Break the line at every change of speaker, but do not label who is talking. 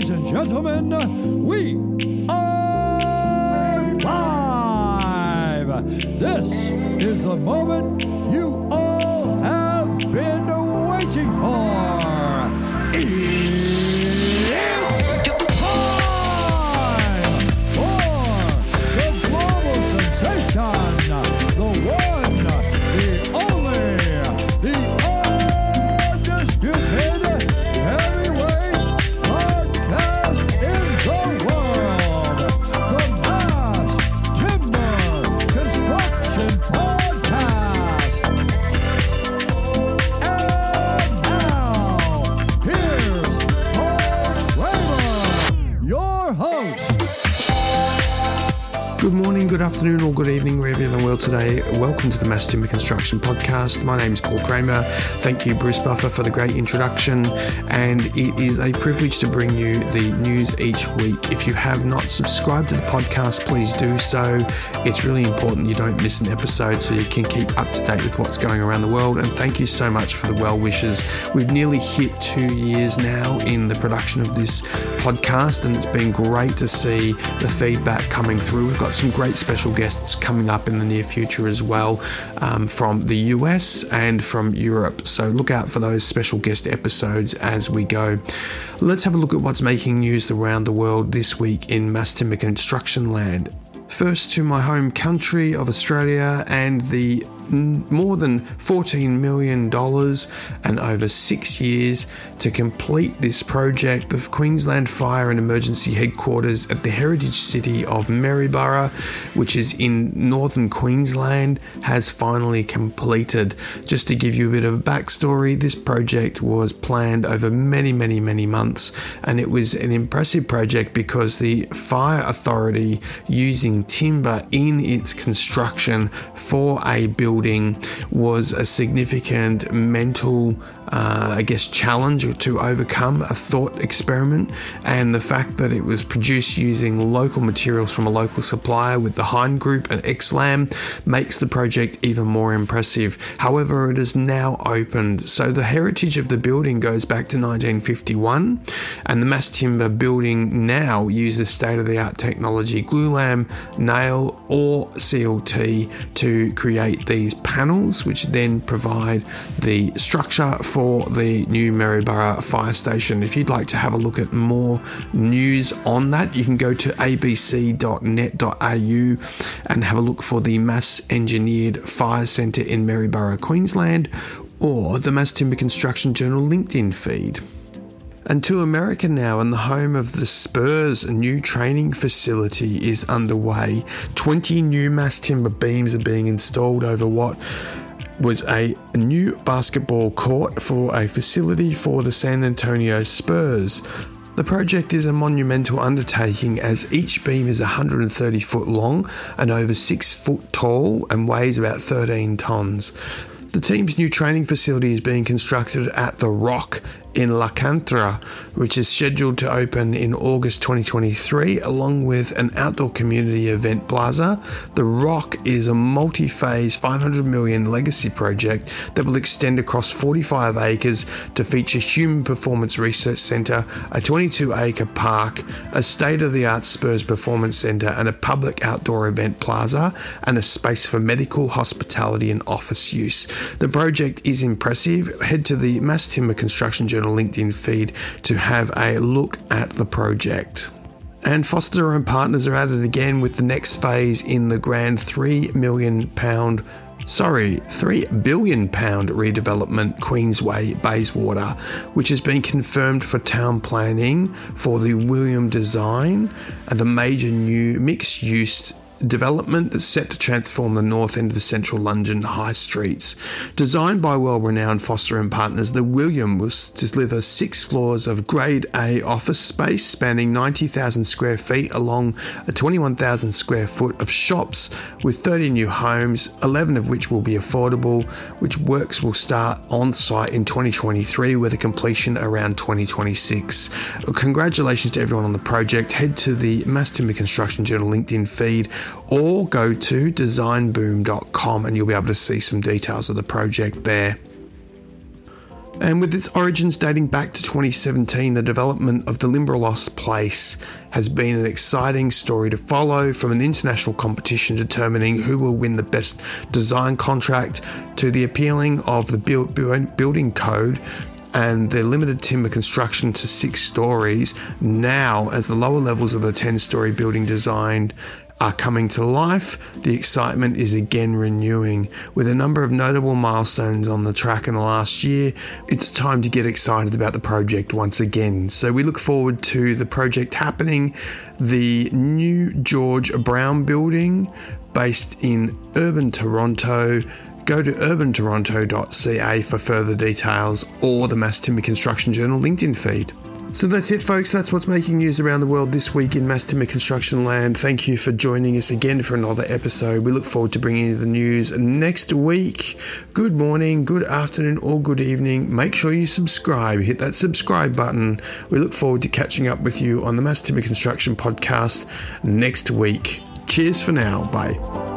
Ladies and gentlemen, we are live. This is the moment
Good afternoon, or good evening, wherever in the world today. Welcome to the Mass Timber Construction Podcast. My name is Paul Kramer. Thank you, Bruce Buffer, for the great introduction. And it is a privilege to bring you the news each week. If you have not subscribed to the podcast, please do so. It's really important you don't miss an episode so you can keep up to date with what's going around the world. And thank you so much for the well wishes. We've nearly hit two years now in the production of this podcast, and it's been great to see the feedback coming through. We've got some great special guests coming up in the near future as well um, from the US and from Europe. So look out for those special guest episodes as we go. Let's have a look at what's making news around the world this week in mass construction land. First to my home country of Australia and the more than $14 million and over six years to complete this project. The Queensland Fire and Emergency Headquarters at the heritage city of Maryborough, which is in northern Queensland, has finally completed. Just to give you a bit of backstory, this project was planned over many, many, many months, and it was an impressive project because the fire authority using timber in its construction for a building was a significant mental, uh, I guess, challenge to overcome a thought experiment. And the fact that it was produced using local materials from a local supplier with the Hyne Group and XLAM makes the project even more impressive. However, it is now opened, so the heritage of the building goes back to 1951, and the mass timber building now uses state of the art technology glue glulam, nail, or CLT to create these panels, which then provide the structure for the new Maryborough fire station. If you'd like to have a look at more news on that, you can go to abc.net.au and have a look for the Mass Engineered Fire Centre in Maryborough, Queensland, or the Mass Timber Construction Journal LinkedIn feed. And to America now, and the home of the Spurs, a new training facility is underway. 20 new mass timber beams are being installed over what was a new basketball court for a facility for the San Antonio Spurs. The project is a monumental undertaking as each beam is 130 foot long and over 6 foot tall and weighs about 13 tons. The team's new training facility is being constructed at The Rock in La Cantera, which is scheduled to open in August 2023, along with an outdoor community event plaza. The Rock is a multi phase 500 million legacy project that will extend across 45 acres to feature Human Performance Research Centre, a 22 acre park, a state of the art Spurs Performance Centre, and a public outdoor event plaza, and a space for medical, hospitality, and office use. The project is impressive. Head to the Mass Timber Construction Journal LinkedIn feed to have a look at the project. And Foster and Partners are at it again with the next phase in the grand £3 million sorry, £3 billion redevelopment Queensway Bayswater, which has been confirmed for town planning for the William design and the major new mixed use development that's set to transform the north end of the central London high streets. Designed by well renowned Foster and Partners, the William will deliver six floors of Grade A office space spanning 90,000 square feet along a 21,000 square foot of shops with 30 new homes, 11 of which will be affordable, which works will start on site in 2023 with a completion around 2026. Congratulations to everyone on the project. Head to the Mass Timber Construction Journal LinkedIn feed or go to designboom.com and you'll be able to see some details of the project there. And with its origins dating back to 2017, the development of the Limberlost Place has been an exciting story to follow from an international competition determining who will win the best design contract to the appealing of the build, building code and the limited timber construction to six stories now as the lower levels of the 10 story building designed are coming to life, the excitement is again renewing. With a number of notable milestones on the track in the last year, it's time to get excited about the project once again. So we look forward to the project happening. The new George Brown building, based in urban Toronto. Go to urbantoronto.ca for further details or the Mass Timber Construction Journal LinkedIn feed. So that's it, folks. That's what's making news around the world this week in mass timber construction land. Thank you for joining us again for another episode. We look forward to bringing you the news next week. Good morning, good afternoon, or good evening. Make sure you subscribe. Hit that subscribe button. We look forward to catching up with you on the Mass Timber Construction podcast next week. Cheers for now. Bye.